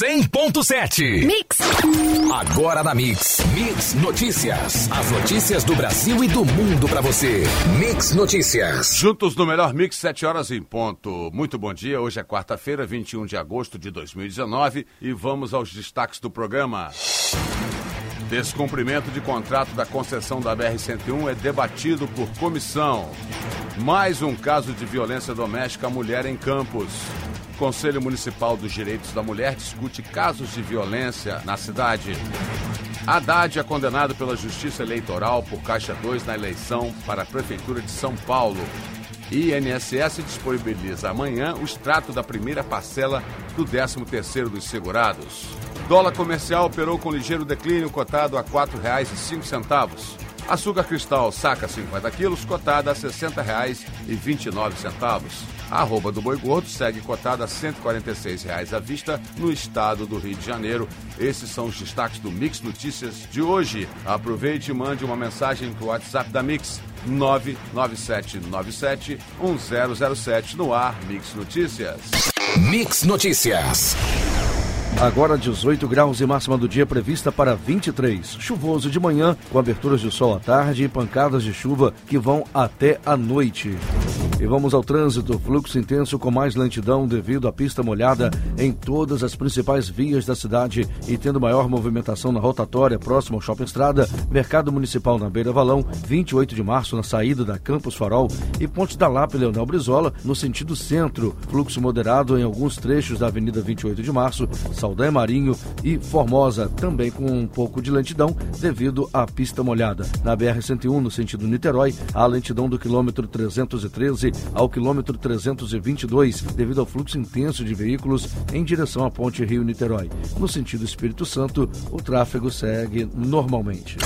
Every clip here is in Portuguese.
100.7. Mix. Agora na Mix. Mix Notícias. As notícias do Brasil e do mundo para você. Mix Notícias. Juntos no melhor Mix, 7 horas em ponto. Muito bom dia. Hoje é quarta-feira, 21 de agosto de 2019 e vamos aos destaques do programa. Descumprimento de contrato da concessão da BR-101 é debatido por comissão. Mais um caso de violência doméstica à mulher em Campos. Conselho Municipal dos Direitos da Mulher discute casos de violência na cidade. Haddad é condenado pela Justiça Eleitoral por Caixa 2 na eleição para a Prefeitura de São Paulo. INSS disponibiliza amanhã o extrato da primeira parcela do 13º dos segurados. Dólar comercial operou com ligeiro declínio, cotado a R$ 4,05. Açúcar cristal, saca 50 quilos, cotada a R$ 60,29. A arroba do boi gordo segue cotada a 146 reais à vista no estado do Rio de Janeiro. Esses são os destaques do Mix Notícias de hoje. Aproveite e mande uma mensagem para o WhatsApp da Mix 997971007 no ar Mix Notícias. Mix Notícias. Agora 18 graus e máxima do dia prevista para 23. Chuvoso de manhã, com aberturas de sol à tarde e pancadas de chuva que vão até a noite. E vamos ao trânsito. Fluxo intenso com mais lentidão devido à pista molhada em todas as principais vias da cidade e tendo maior movimentação na rotatória próxima ao Shopping Estrada, Mercado Municipal na Beira Valão, 28 de março na saída da Campos Farol e Ponte da Lapa e Leonel Brizola no sentido centro. Fluxo moderado em alguns trechos da Avenida 28 de março, Saldanha Marinho e Formosa, também com um pouco de lentidão devido à pista molhada. Na BR-101, no sentido Niterói, a lentidão do quilômetro 313 ao quilômetro 322, devido ao fluxo intenso de veículos em direção à ponte Rio-Niterói. No sentido Espírito Santo, o tráfego segue normalmente.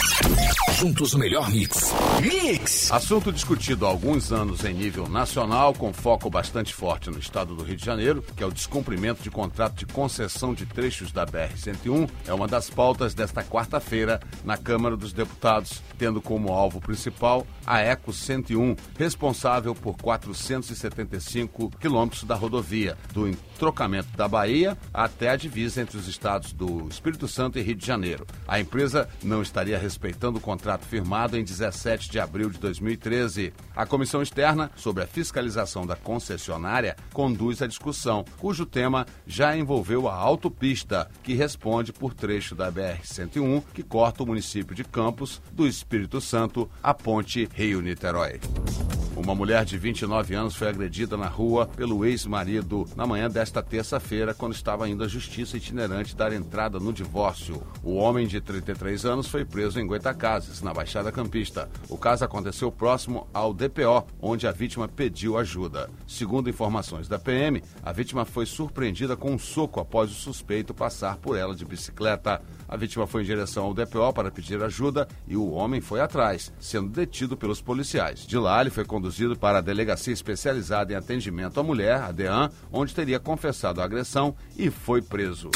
Juntos o melhor mix. Mix! Assunto discutido há alguns anos em nível nacional, com foco bastante forte no estado do Rio de Janeiro, que é o descumprimento de contrato de concessão de trechos da BR-101, é uma das pautas desta quarta-feira na Câmara dos Deputados, tendo como alvo principal a Eco 101, responsável por 475 quilômetros da rodovia, do entrocamento da Bahia até a divisa entre os estados do Espírito Santo e Rio de Janeiro. A empresa não estaria respeitando o contrato firmado em 17 de abril de 2013. A comissão externa sobre a fiscalização da concessionária conduz a discussão, cujo tema já envolveu a autopista, que responde por trecho da BR-101 que corta o município de Campos, do Espírito Santo, à ponte Rio-Niterói. Uma mulher de 29 anos foi agredida na rua pelo ex-marido na manhã desta terça-feira, quando estava indo à justiça itinerante dar entrada no divórcio. O homem de 33 anos foi preso em Goitacazes, na Baixada Campista. O caso aconteceu próximo ao DPO, onde a vítima pediu ajuda. Segundo informações da PM, a vítima foi surpreendida com um soco após o suspeito passar por ela de bicicleta. A vítima foi em direção ao DPO para pedir ajuda e o homem foi atrás, sendo detido pelos policiais. De lá, ele foi conduzido para a Delegacia Especializada em Atendimento à Mulher, a DEAN, onde teria confessado a agressão e foi preso.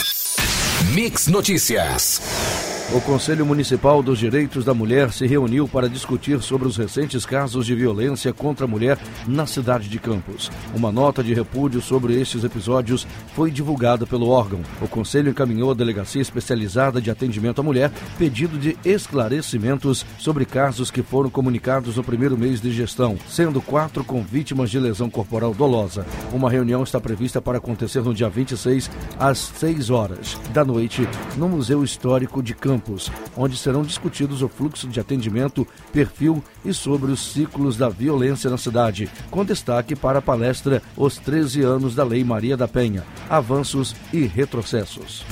Mix Notícias. O Conselho Municipal dos Direitos da Mulher se reuniu para discutir sobre os recentes casos de violência contra a mulher na cidade de Campos. Uma nota de repúdio sobre estes episódios foi divulgada pelo órgão. O Conselho encaminhou à Delegacia Especializada de Atendimento à Mulher pedido de esclarecimentos sobre casos que foram comunicados no primeiro mês de gestão, sendo quatro com vítimas de lesão corporal dolosa. Uma reunião está prevista para acontecer no dia 26, às 6 horas da noite, no Museu Histórico de Campos. Onde serão discutidos o fluxo de atendimento, perfil e sobre os ciclos da violência na cidade, com destaque para a palestra Os 13 anos da Lei Maria da Penha, avanços e retrocessos.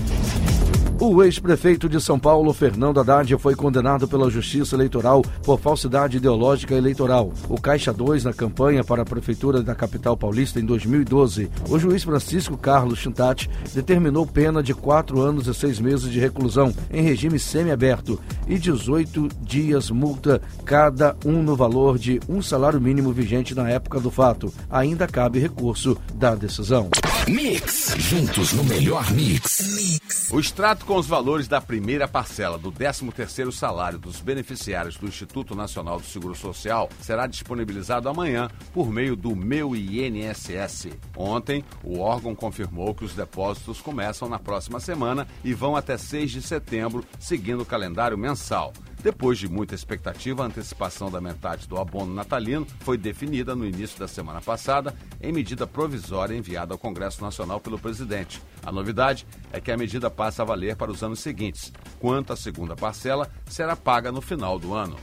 O ex-prefeito de São Paulo, Fernando Haddad, foi condenado pela Justiça Eleitoral por falsidade ideológica eleitoral. O Caixa 2 na campanha para a Prefeitura da capital paulista em 2012. O juiz Francisco Carlos Chintat determinou pena de quatro anos e seis meses de reclusão em regime semiaberto e 18 dias multa cada um no valor de um salário mínimo vigente na época do fato. Ainda cabe recurso da decisão. Mix. Juntos no melhor mix. O extrato com os valores da primeira parcela do 13º salário dos beneficiários do Instituto Nacional do Seguro Social será disponibilizado amanhã por meio do Meu INSS. Ontem, o órgão confirmou que os depósitos começam na próxima semana e vão até 6 de setembro, seguindo o calendário mensal. Depois de muita expectativa, a antecipação da metade do abono natalino foi definida no início da semana passada em medida provisória enviada ao Congresso Nacional pelo presidente. A novidade é que a medida passa a valer para os anos seguintes, quanto a segunda parcela será paga no final do ano.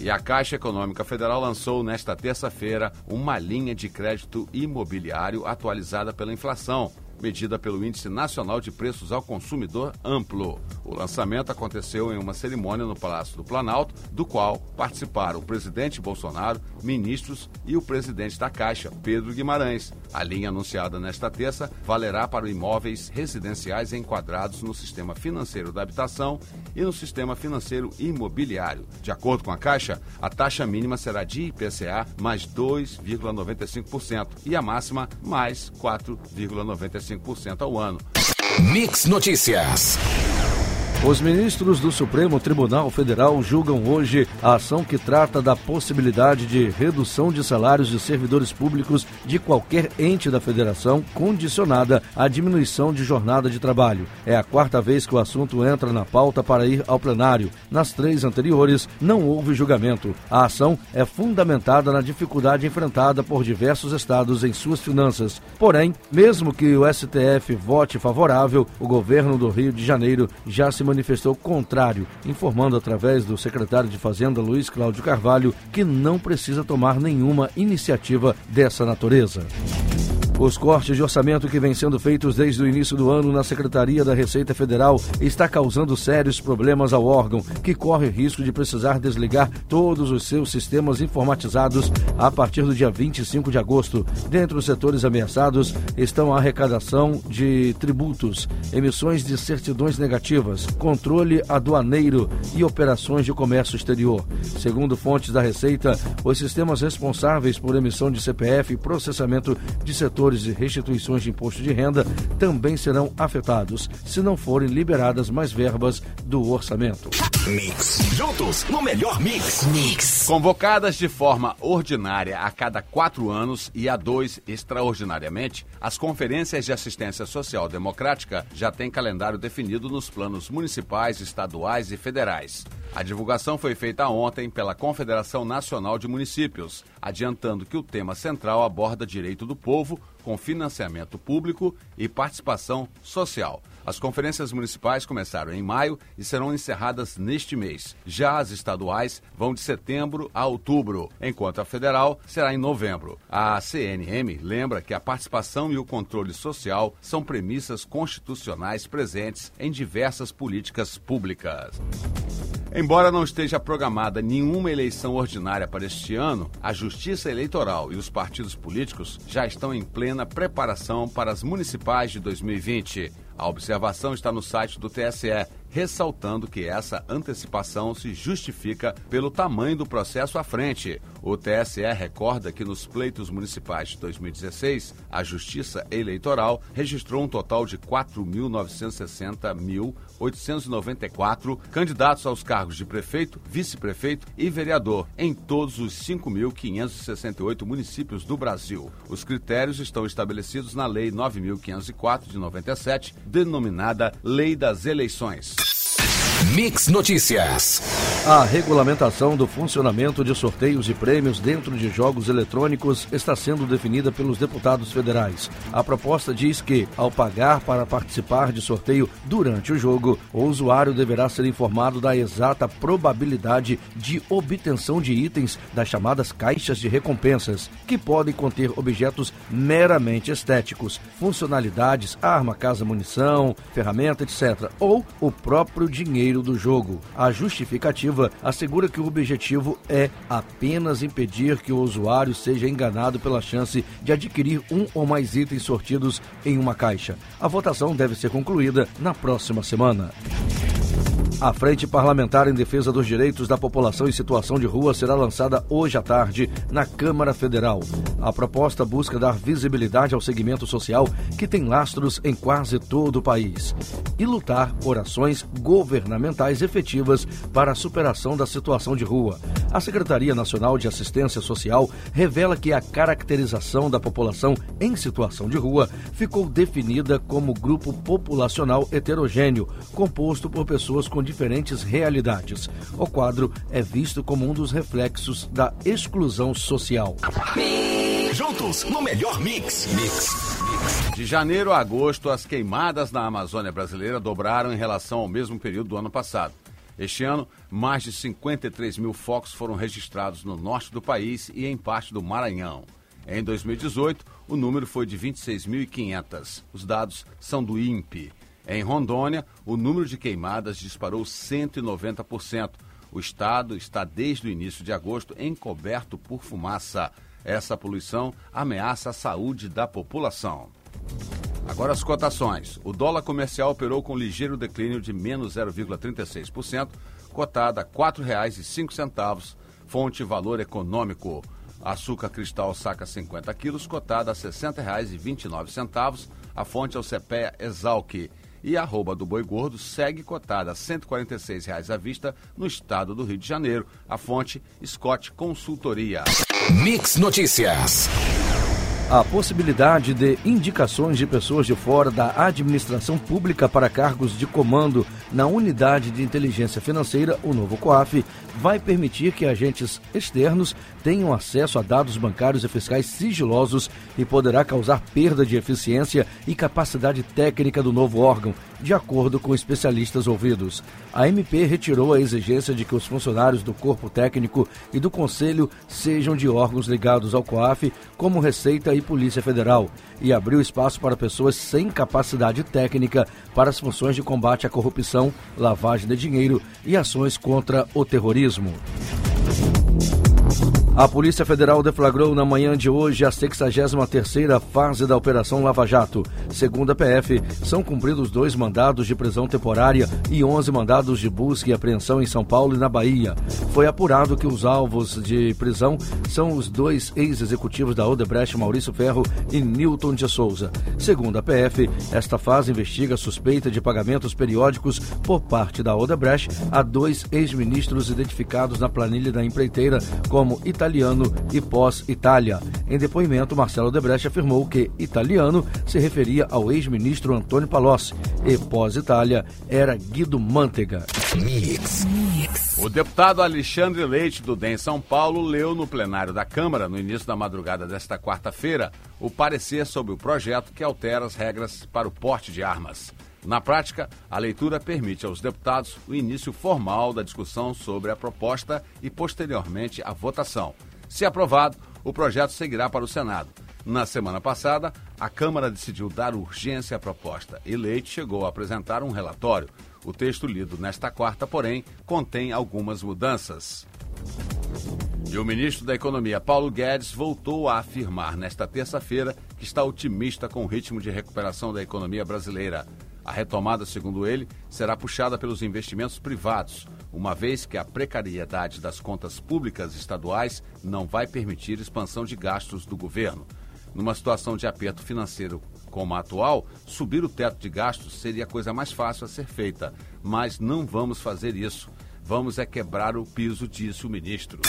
E a Caixa Econômica Federal lançou nesta terça-feira uma linha de crédito imobiliário atualizada pela inflação medida pelo Índice Nacional de Preços ao Consumidor Amplo. O lançamento aconteceu em uma cerimônia no Palácio do Planalto, do qual participaram o presidente Bolsonaro, ministros e o presidente da Caixa, Pedro Guimarães. A linha anunciada nesta terça valerá para imóveis residenciais enquadrados no sistema financeiro da habitação e no sistema financeiro imobiliário. De acordo com a Caixa, a taxa mínima será de IPCA mais 2,95% e a máxima mais 4,95%. 5% ao ano. Mix Notícias. Os ministros do Supremo Tribunal Federal julgam hoje a ação que trata da possibilidade de redução de salários de servidores públicos de qualquer ente da federação, condicionada à diminuição de jornada de trabalho. É a quarta vez que o assunto entra na pauta para ir ao plenário. Nas três anteriores, não houve julgamento. A ação é fundamentada na dificuldade enfrentada por diversos estados em suas finanças. Porém, mesmo que o STF vote favorável, o governo do Rio de Janeiro já se manifestou contrário, informando através do secretário de Fazenda Luiz Cláudio Carvalho que não precisa tomar nenhuma iniciativa dessa natureza. Os cortes de orçamento que vêm sendo feitos desde o início do ano na Secretaria da Receita Federal está causando sérios problemas ao órgão, que corre risco de precisar desligar todos os seus sistemas informatizados a partir do dia 25 de agosto. Dentre os setores ameaçados estão a arrecadação de tributos, emissões de certidões negativas, controle aduaneiro e operações de comércio exterior. Segundo fontes da Receita, os sistemas responsáveis por emissão de CPF e processamento de setores e restituições de imposto de renda também serão afetados se não forem liberadas mais verbas do orçamento. Mix. Juntos no melhor mix. Mix. Convocadas de forma ordinária a cada quatro anos e a dois extraordinariamente, as conferências de assistência social democrática já têm calendário definido nos planos municipais, estaduais e federais. A divulgação foi feita ontem pela Confederação Nacional de Municípios, adiantando que o tema central aborda direito do povo, com financiamento público e participação social. As conferências municipais começaram em maio e serão encerradas neste mês. Já as estaduais vão de setembro a outubro, enquanto a federal será em novembro. A CNM lembra que a participação e o controle social são premissas constitucionais presentes em diversas políticas públicas. Embora não esteja programada nenhuma eleição ordinária para este ano, a Justiça Eleitoral e os partidos políticos já estão em plena preparação para as municipais de 2020. A observação está no site do TSE, ressaltando que essa antecipação se justifica pelo tamanho do processo à frente. O TSE recorda que nos pleitos municipais de 2016, a Justiça Eleitoral registrou um total de 4.960.894 candidatos aos cargos de prefeito, vice-prefeito e vereador em todos os 5.568 municípios do Brasil. Os critérios estão estabelecidos na Lei 9.504 de 97, denominada Lei das Eleições. Mix Notícias. A regulamentação do funcionamento de sorteios e prêmios dentro de jogos eletrônicos está sendo definida pelos deputados federais. A proposta diz que, ao pagar para participar de sorteio durante o jogo, o usuário deverá ser informado da exata probabilidade de obtenção de itens das chamadas caixas de recompensas, que podem conter objetos meramente estéticos, funcionalidades, arma, casa, munição, ferramenta, etc., ou o próprio dinheiro do jogo. A justificativa assegura que o objetivo é apenas impedir que o usuário seja enganado pela chance de adquirir um ou mais itens sortidos em uma caixa. A votação deve ser concluída na próxima semana. A Frente Parlamentar em Defesa dos Direitos da População em Situação de Rua será lançada hoje à tarde na Câmara Federal. A proposta busca dar visibilidade ao segmento social que tem lastros em quase todo o país e lutar por ações governamentais efetivas para a superação da situação de rua. A Secretaria Nacional de Assistência Social revela que a caracterização da população em situação de rua ficou definida como grupo populacional heterogêneo, composto por pessoas com diferentes realidades. O quadro é visto como um dos reflexos da exclusão social. Juntos no melhor mix. Mix. De janeiro a agosto, as queimadas na Amazônia brasileira dobraram em relação ao mesmo período do ano passado. Este ano, mais de 53 mil focos foram registrados no norte do país e em parte do Maranhão. Em 2018, o número foi de 26.500. Os dados são do INPE. Em Rondônia, o número de queimadas disparou 190%. O estado está desde o início de agosto encoberto por fumaça. Essa poluição ameaça a saúde da população. Agora as cotações. O dólar comercial operou com ligeiro declínio de menos 0,36%, cotada a R$ 4,05, fonte valor econômico. Açúcar cristal saca 50 quilos, cotada a R$ 60,29, a fonte é o CPEA Exalc. E a arroba do boi gordo segue cotada a R$ 146,00 à vista no estado do Rio de Janeiro. A fonte Scott Consultoria. Mix Notícias. A possibilidade de indicações de pessoas de fora da administração pública para cargos de comando na Unidade de Inteligência Financeira, o novo COAF, vai permitir que agentes externos tenham acesso a dados bancários e fiscais sigilosos e poderá causar perda de eficiência e capacidade técnica do novo órgão, de acordo com especialistas ouvidos. A MP retirou a exigência de que os funcionários do corpo técnico e do conselho sejam de órgãos ligados ao COAF, como Receita e Polícia Federal, e abriu espaço para pessoas sem capacidade técnica para as funções de combate à corrupção, lavagem de dinheiro e ações contra o terrorismo. A Polícia Federal deflagrou na manhã de hoje a 63ª fase da Operação Lava Jato. Segundo a PF, são cumpridos dois mandados de prisão temporária e 11 mandados de busca e apreensão em São Paulo e na Bahia. Foi apurado que os alvos de prisão são os dois ex-executivos da Odebrecht, Maurício Ferro e Newton de Souza. Segundo a PF, esta fase investiga suspeita de pagamentos periódicos por parte da Odebrecht a dois ex-ministros identificados na planilha da empreiteira como Italiano italiano e pós-Itália. Em depoimento, Marcelo Debrecht afirmou que italiano se referia ao ex-ministro Antônio Palocci e pós-Itália era Guido Mantega. Mix. Mix. O deputado Alexandre Leite, do DEM São Paulo, leu no plenário da Câmara, no início da madrugada desta quarta-feira, o parecer sobre o projeto que altera as regras para o porte de armas. Na prática, a leitura permite aos deputados o início formal da discussão sobre a proposta e, posteriormente, a votação. Se aprovado, o projeto seguirá para o Senado. Na semana passada, a Câmara decidiu dar urgência à proposta e Leite chegou a apresentar um relatório. O texto lido nesta quarta, porém, contém algumas mudanças. E o ministro da Economia, Paulo Guedes, voltou a afirmar nesta terça-feira que está otimista com o ritmo de recuperação da economia brasileira. A retomada, segundo ele, será puxada pelos investimentos privados, uma vez que a precariedade das contas públicas estaduais não vai permitir expansão de gastos do governo. Numa situação de aperto financeiro como a atual, subir o teto de gastos seria a coisa mais fácil a ser feita, mas não vamos fazer isso. Vamos é quebrar o piso, disse o ministro.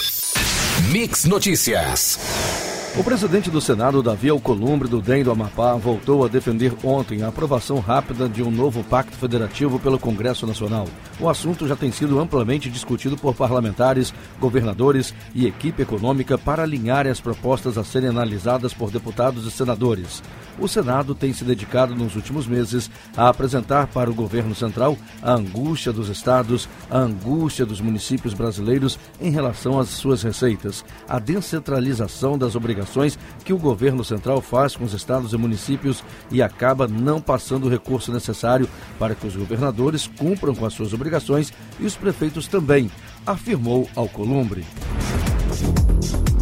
Mix Notícias. O presidente do Senado, Davi Alcolumbre, do DEM do Amapá, voltou a defender ontem a aprovação rápida de um novo pacto federativo pelo Congresso Nacional. O assunto já tem sido amplamente discutido por parlamentares, governadores e equipe econômica para alinhar as propostas a serem analisadas por deputados e senadores o Senado tem se dedicado nos últimos meses a apresentar para o governo central a angústia dos estados, a angústia dos municípios brasileiros em relação às suas receitas, a descentralização das obrigações que o governo central faz com os estados e municípios e acaba não passando o recurso necessário para que os governadores cumpram com as suas obrigações e os prefeitos também, afirmou Alcolumbre.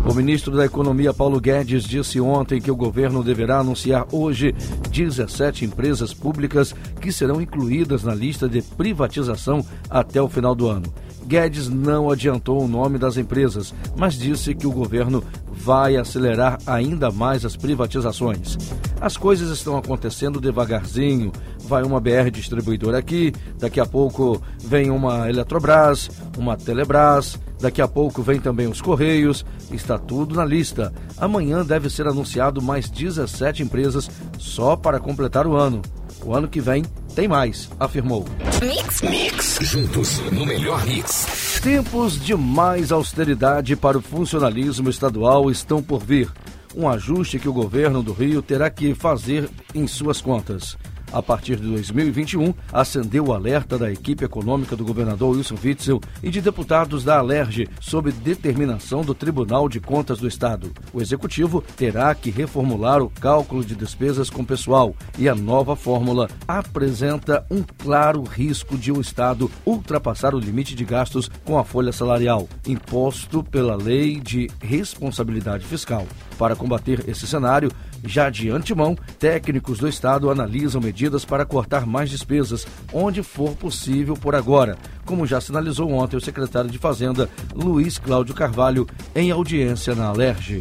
O ministro da Economia, Paulo Guedes, disse ontem que o governo deverá anunciar hoje 17 empresas públicas que serão incluídas na lista de privatização até o final do ano. Guedes não adiantou o nome das empresas, mas disse que o governo vai acelerar ainda mais as privatizações. As coisas estão acontecendo devagarzinho. Vai uma BR distribuidora aqui, daqui a pouco vem uma Eletrobras, uma Telebrás, daqui a pouco vem também os Correios. Está tudo na lista. Amanhã deve ser anunciado mais 17 empresas só para completar o ano. O ano que vem tem mais, afirmou. Mix. Mix. Juntos no melhor mix. Tempos de mais austeridade para o funcionalismo estadual estão por vir. Um ajuste que o governo do Rio terá que fazer em suas contas a partir de 2021, acendeu o alerta da equipe econômica do governador Wilson Witzel e de deputados da Alerj sob determinação do Tribunal de Contas do Estado. O executivo terá que reformular o cálculo de despesas com pessoal e a nova fórmula apresenta um claro risco de o Estado ultrapassar o limite de gastos com a folha salarial, imposto pela Lei de Responsabilidade Fiscal. Para combater esse cenário, já de antemão, técnicos do Estado analisam medidas para cortar mais despesas, onde for possível por agora, como já sinalizou ontem o secretário de Fazenda, Luiz Cláudio Carvalho, em audiência na Alerj.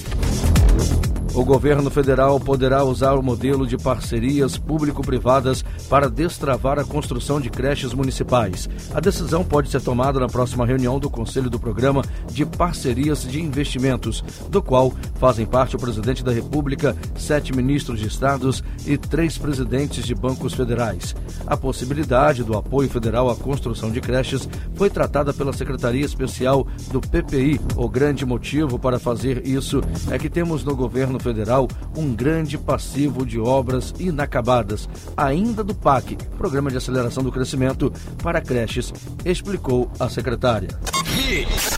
O governo federal poderá usar o modelo de parcerias público-privadas para destravar a construção de creches municipais. A decisão pode ser tomada na próxima reunião do Conselho do Programa de Parcerias de Investimentos, do qual fazem parte o presidente da República, sete ministros de estados e três presidentes de bancos federais. A possibilidade do apoio federal à construção de creches foi tratada pela Secretaria Especial do PPI. O grande motivo para fazer isso é que temos no governo Federal um grande passivo de obras inacabadas, ainda do PAC, Programa de Aceleração do Crescimento para Creches, explicou a secretária.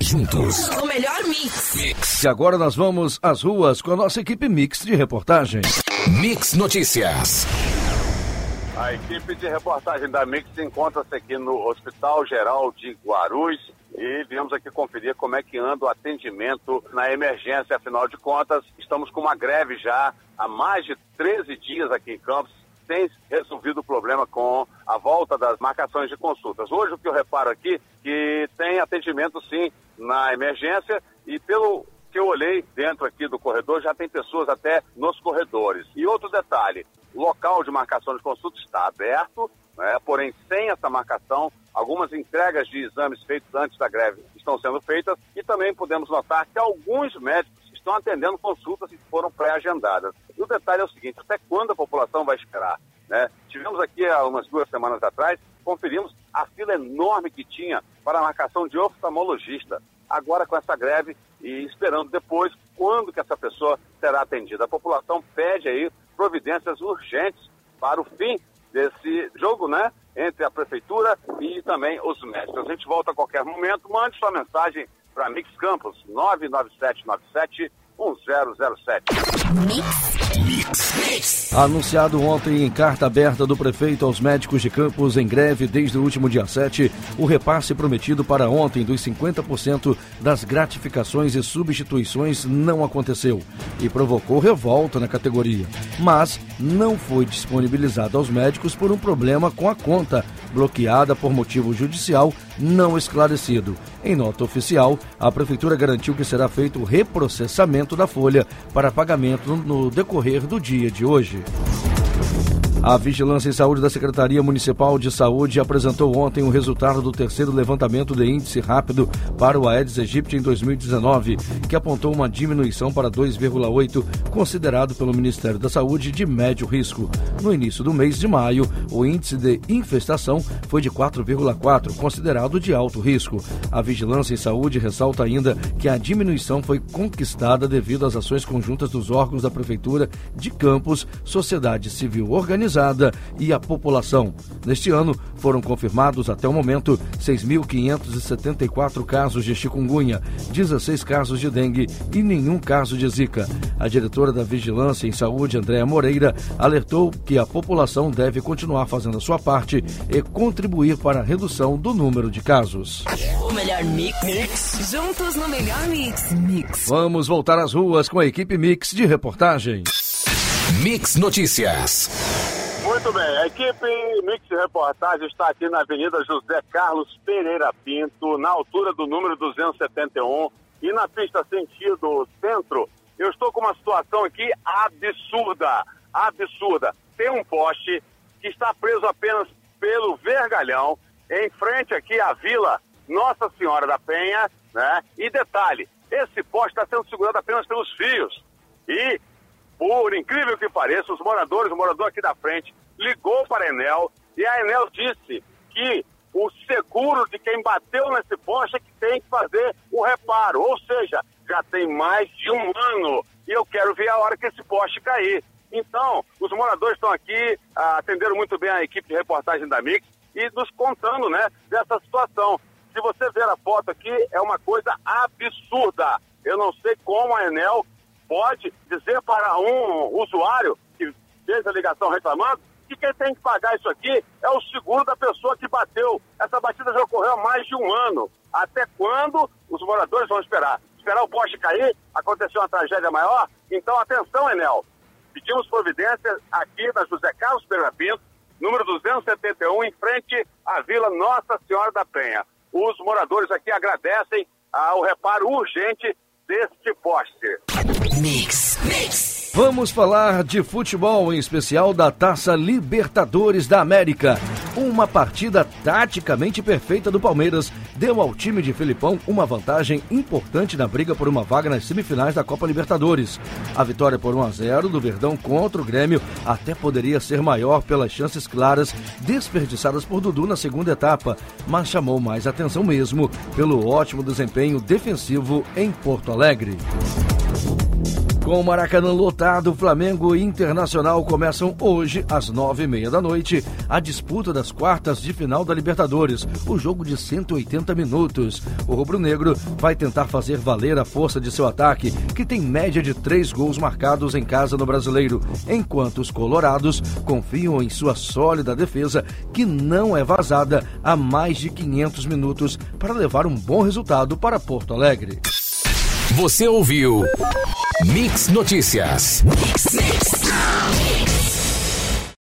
Juntos. O melhor mix. mix. E agora nós vamos às ruas com a nossa equipe Mix de reportagem. Mix Notícias. A equipe de reportagem da Mix encontra-se aqui no Hospital Geral de Guarulhos e viemos aqui conferir como é que anda o atendimento na emergência. Afinal de contas, estamos com uma greve já há mais de 13 dias aqui em Campos, sem resolvido o problema com a volta das marcações de consultas. Hoje o que eu reparo aqui que tem atendimento sim na emergência e pelo que eu olhei dentro aqui do corredor, já tem pessoas até nos corredores. E outro detalhe, o local de marcação de consulta está aberto, né, porém sem essa marcação, algumas entregas de exames feitos antes da greve estão sendo feitas e também podemos notar que alguns médicos estão atendendo consultas que foram pré-agendadas. E o detalhe é o seguinte, até quando a população vai esperar? Né? Tivemos aqui há umas duas semanas atrás, conferimos a fila enorme que tinha para a marcação de oftalmologista. Agora com essa greve e esperando depois quando que essa pessoa será atendida. A população pede aí providências urgentes para o fim desse jogo, né? Entre a prefeitura e também os médicos. A gente volta a qualquer momento. Mande sua mensagem para Mix Campos 99797 1007. Anunciado ontem em carta aberta do prefeito aos médicos de Campos em greve desde o último dia 7, o repasse prometido para ontem dos 50% das gratificações e substituições não aconteceu e provocou revolta na categoria. Mas não foi disponibilizado aos médicos por um problema com a conta, bloqueada por motivo judicial não esclarecido. Em nota oficial, a Prefeitura garantiu que será feito o reprocessamento da folha para pagamento no decorrer do dia de hoje. A Vigilância em Saúde da Secretaria Municipal de Saúde apresentou ontem o resultado do terceiro levantamento de índice rápido para o Aedes aegypti em 2019, que apontou uma diminuição para 2,8, considerado pelo Ministério da Saúde de médio risco. No início do mês de maio, o índice de infestação foi de 4,4, considerado de alto risco. A Vigilância em Saúde ressalta ainda que a diminuição foi conquistada devido às ações conjuntas dos órgãos da Prefeitura de Campos, sociedade civil organizada imunizada e a população. Neste ano, foram confirmados até o momento 6.574 casos de chikungunya, 16 casos de dengue e nenhum caso de zika. A diretora da Vigilância em Saúde, Andréa Moreira, alertou que a população deve continuar fazendo a sua parte e contribuir para a redução do número de casos. O melhor mix. mix. Juntos no melhor mix. Mix. Vamos voltar às ruas com a equipe Mix de reportagem. Mix Notícias. Muito bem, a equipe Mix Reportagem está aqui na Avenida José Carlos Pereira Pinto, na altura do número 271 e na pista sentido centro. Eu estou com uma situação aqui absurda, absurda. Tem um poste que está preso apenas pelo vergalhão, em frente aqui à vila Nossa Senhora da Penha, né? E detalhe, esse poste está sendo segurado apenas pelos fios. E, por incrível que pareça, os moradores, o morador aqui da frente, ligou para a Enel e a Enel disse que o seguro de quem bateu nesse poste é que tem que fazer o reparo. Ou seja, já tem mais de um ano e eu quero ver a hora que esse poste cair. Então, os moradores estão aqui, ah, atenderam muito bem a equipe de reportagem da Mix e nos contando, né, dessa situação. Se você ver a foto aqui, é uma coisa absurda. Eu não sei como a Enel pode dizer para um usuário que fez a ligação reclamando que quem tem que pagar isso aqui é o seguro da pessoa que bateu. Essa batida já ocorreu há mais de um ano. Até quando os moradores vão esperar? Esperar o poste cair? Aconteceu uma tragédia maior? Então, atenção, Enel. Pedimos providência aqui na José Carlos Pereira Pinto, número 271, em frente à Vila Nossa Senhora da Penha. Os moradores aqui agradecem ao reparo urgente deste poste. Mix. Mix. Vamos falar de futebol, em especial da Taça Libertadores da América. Uma partida taticamente perfeita do Palmeiras deu ao time de Felipão uma vantagem importante na briga por uma vaga nas semifinais da Copa Libertadores. A vitória por 1 a 0 do Verdão contra o Grêmio até poderia ser maior pelas chances claras desperdiçadas por Dudu na segunda etapa, mas chamou mais atenção mesmo pelo ótimo desempenho defensivo em Porto Alegre. Com o Maracanã lotado, Flamengo e Internacional começam hoje, às nove e meia da noite, a disputa das quartas de final da Libertadores, o jogo de 180 minutos. O rubro-negro vai tentar fazer valer a força de seu ataque, que tem média de três gols marcados em casa no Brasileiro, enquanto os colorados confiam em sua sólida defesa, que não é vazada há mais de 500 minutos, para levar um bom resultado para Porto Alegre. Você ouviu Mix Notícias. Mix. Mix.